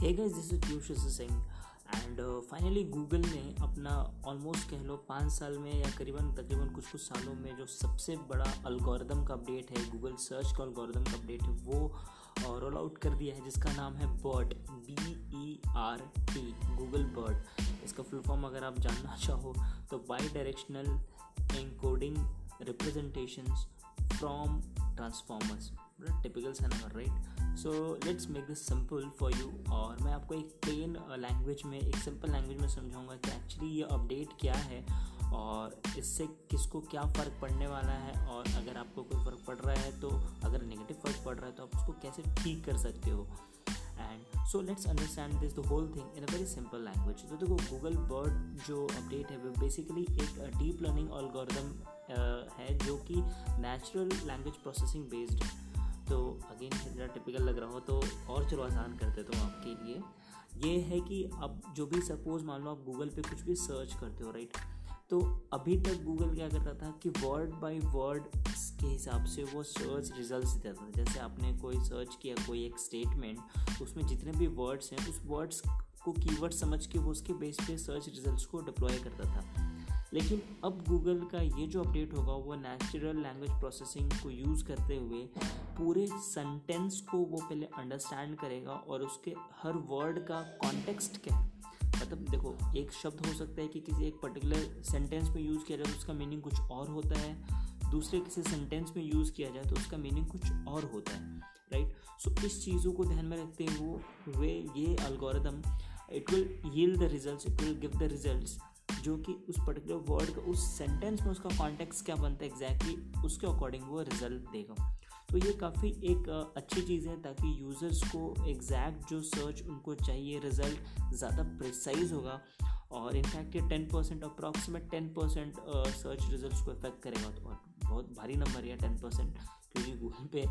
Hey guys this is Piyush Singh and finally Google ने अपना almost कह लो पाँच साल में या करीबन तकरीबन कुछ कुछ सालों में जो सबसे बड़ा अलगोरिदम का अपडेट है गूगल सर्च का अलगोरिदम का अपडेट है, वो रोल आउट कर दिया है, जिसका नाम है BERT B E R T Google BERT इसका फुल फॉर्म अगर आप जानना चाहो तो bidirectional encoding representations from transformers typical सा number right so let's make this simple for you और मैं आपको एक प्लेन लैंग्वेज में, एक सिंपल लैंग्वेज में समझाऊँगा कि एक्चुअली ये अपडेट क्या है और इससे किसको क्या फ़र्क पड़ने वाला है और अगर आपको कोई फ़र्क पड़ रहा है तो अगर नेगेटिव फ़र्क पड़ रहा है तो आप उसको कैसे ठीक कर सकते हो? And so let's understand this the whole thing in a very simple language तो देखो गूगल बर्ड जो अपडेट है, वो बेसिकली एक डीप लर्निंग ऑलगोरिदम है जो कि नेचुरल लैंग्वेज प्रोसेसिंग बेस्ड है। तो अगेन ज़रा टिपिकल लग रहा हो तो और चलो आसान कर देता हूँ आपके लिए। ये है कि अब जो भी सपोज़ मान लो आप गूगल पे कुछ भी सर्च करते हो राइट तो अभी तक गूगल क्या करता था कि वर्ड बाय वर्ड के हिसाब से वो सर्च रिजल्ट्स देता था। जैसे आपने कोई सर्च किया, कोई एक स्टेटमेंट तो उसमें जितने भी वर्ड्स हैं, उस वर्ड्स को कीवर्ड समझ के वो उसके बेस पे सर्च रिजल्ट्स को डिप्लॉय करता था। लेकिन अब गूगल का ये जो अपडेट होगा वो नेचुरल लैंग्वेज प्रोसेसिंग को यूज़ करते हुए पूरे सेंटेंस को वो पहले अंडरस्टैंड करेगा और उसके हर वर्ड का कॉन्टेक्स्ट क्या है? मतलब देखो एक शब्द हो सकता है कि किसी एक पर्टिकुलर सेंटेंस में यूज़ किया जाए तो उसका मीनिंग कुछ और होता है। दूसरे किसी सेंटेंस में यूज़ किया जाए तो उसका मीनिंग कुछ और होता है राइट सो so, इस चीज़ों को ध्यान में रखते हुए वे ये algorithm it will yield the results it will give the results जो कि उस पर्टिकुलर वर्ड का, उस सेंटेंस में उसका कॉन्टेक्स्ट क्या बनता है एग्जैक्टली exactly, उसके अकॉर्डिंग वो रिज़ल्ट देगा। तो ये काफ़ी एक अच्छी चीज़ है ताकि यूज़र्स को एग्जैक्ट जो सर्च उनको चाहिए रिज़ल्ट ज़्यादा प्रिसाइज होगा और इनफैक्ट ये ten percent approximate ten percent search result को इफ़ेक्ट करेगा। तो और बहुत भारी नंबर है टेन परसेंट क्योंकि गूगल पे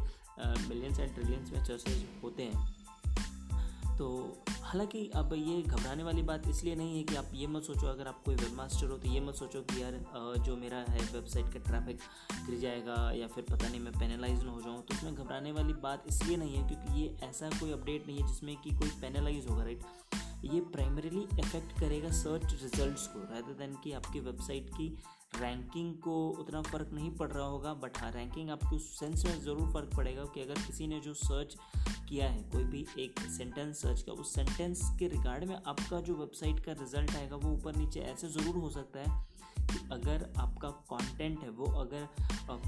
मिलियंस एंड ट्रिलियंस में सर्चेज होते हैं। तो हालाँकि अब ये घबराने वाली बात इसलिए नहीं है कि आप ये मत सोचो, अगर आप कोई वेब मास्टर हो तो ये मत सोचो कि यार जो मेरा है वेबसाइट का ट्रैफ़िक गिर जाएगा या फिर पता नहीं मैं पेनलाइज हो जाऊँ तो उसमें घबराने वाली बात इसलिए नहीं है क्योंकि ये ऐसा कोई अपडेट नहीं है जिसमें कि कोई पेनलाइज होगा राइट ये प्राइमरीली इफ़ेक्ट करेगा सर्च रिजल्ट्स को रादर देन कि आपकी वेबसाइट की रैंकिंग को उतना फ़र्क नहीं पड़ रहा होगा बट हाँ रैंकिंग आपको सेंस में ज़रूर फ़र्क पड़ेगा कि अगर किसी ने जो सर्च किया है, कोई भी एक सेंटेंस सर्च किया उस सेंटेंस के रिगार्ड में आपका जो वेबसाइट का रिज़ल्ट आएगा, वो ऊपर नीचे ऐसे ज़रूर हो सकता है कि अगर आपका कंटेंट है, वो अगर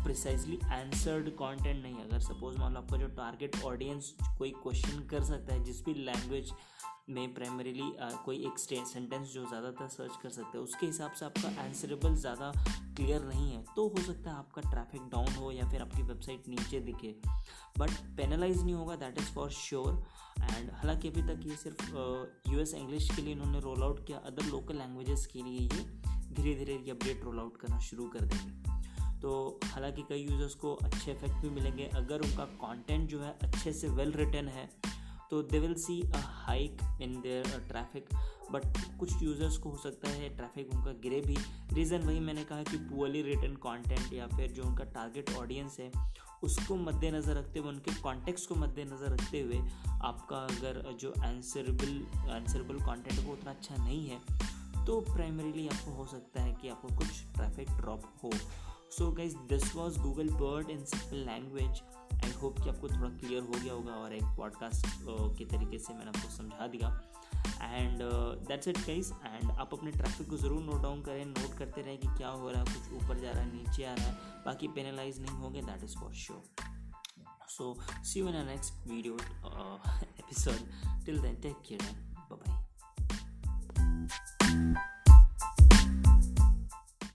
प्रिसाइजली आंसर्ड कंटेंट नहीं अगर सपोज़ मान लो आपका जो टारगेट ऑडियंस कोई क्वेश्चन कर सकता है, जिस भी लैंग्वेज में प्राइमरीली कोई एक सेंटेंस जो ज़्यादातर सर्च कर सकते हैं, उसके हिसाब से आपका आंसरेबल ज़्यादा क्लियर नहीं है तो हो सकता है आपका ट्रैफ़िक डाउन हो या फिर आपकी वेबसाइट नीचे दिखे। बट पेनलाइज नहीं होगा that is for sure and हालाँकि अभी तक ये सिर्फ़ यू एस इंग्लिश के लिए इन्होंने रोल आउट किया अदर लोकल लैंग्वेजेस के लिए ये धीरे धीरे ये अपडेट रोल आउट करना शुरू कर देंगे। तो हालाँकि कई यूज़र्स को अच्छे इफ़ेक्ट भी मिलेंगे। अगर उनका कंटेंट जो है अच्छे से वेल रिटर्न है तो they will see a hike in their traffic but कुछ यूज़र्स को हो सकता है ट्रैफ़िक उनका गिरे भी। रीज़न वही मैंने कहा कि पुअरली रिटर्न कंटेंट या फिर जो उनका टारगेट ऑडियंस है, उसको मद्देनज़र रखते हुए, उनके कॉन्टेक्स्ट को मद्देनज़र रखते हुए आपका अगर जो आंसरेबल आंसरेबल कॉन्टेंट वो उतना अच्छा नहीं है। तो प्राइमरीली आपको हो सकता है कि आपको कुछ ट्रैफ़िक ड्रॉप हो। So guys this was Google BERT in simple language I hope कि आपको थोड़ा क्लियर हो गया होगा और एक पॉडकास्ट के तरीके से मैंने आपको समझा दिया। And that's it guys and आप अपने ट्रैफ़िक को ज़रूर नोट डाउन करें नोट करते रहें कि क्या हो रहा है कुछ ऊपर जा रहा है नीचे आ रहा है बाकी पेनलाइज नहीं होंगे that is for sure so see you in our next video uh, episode. Till then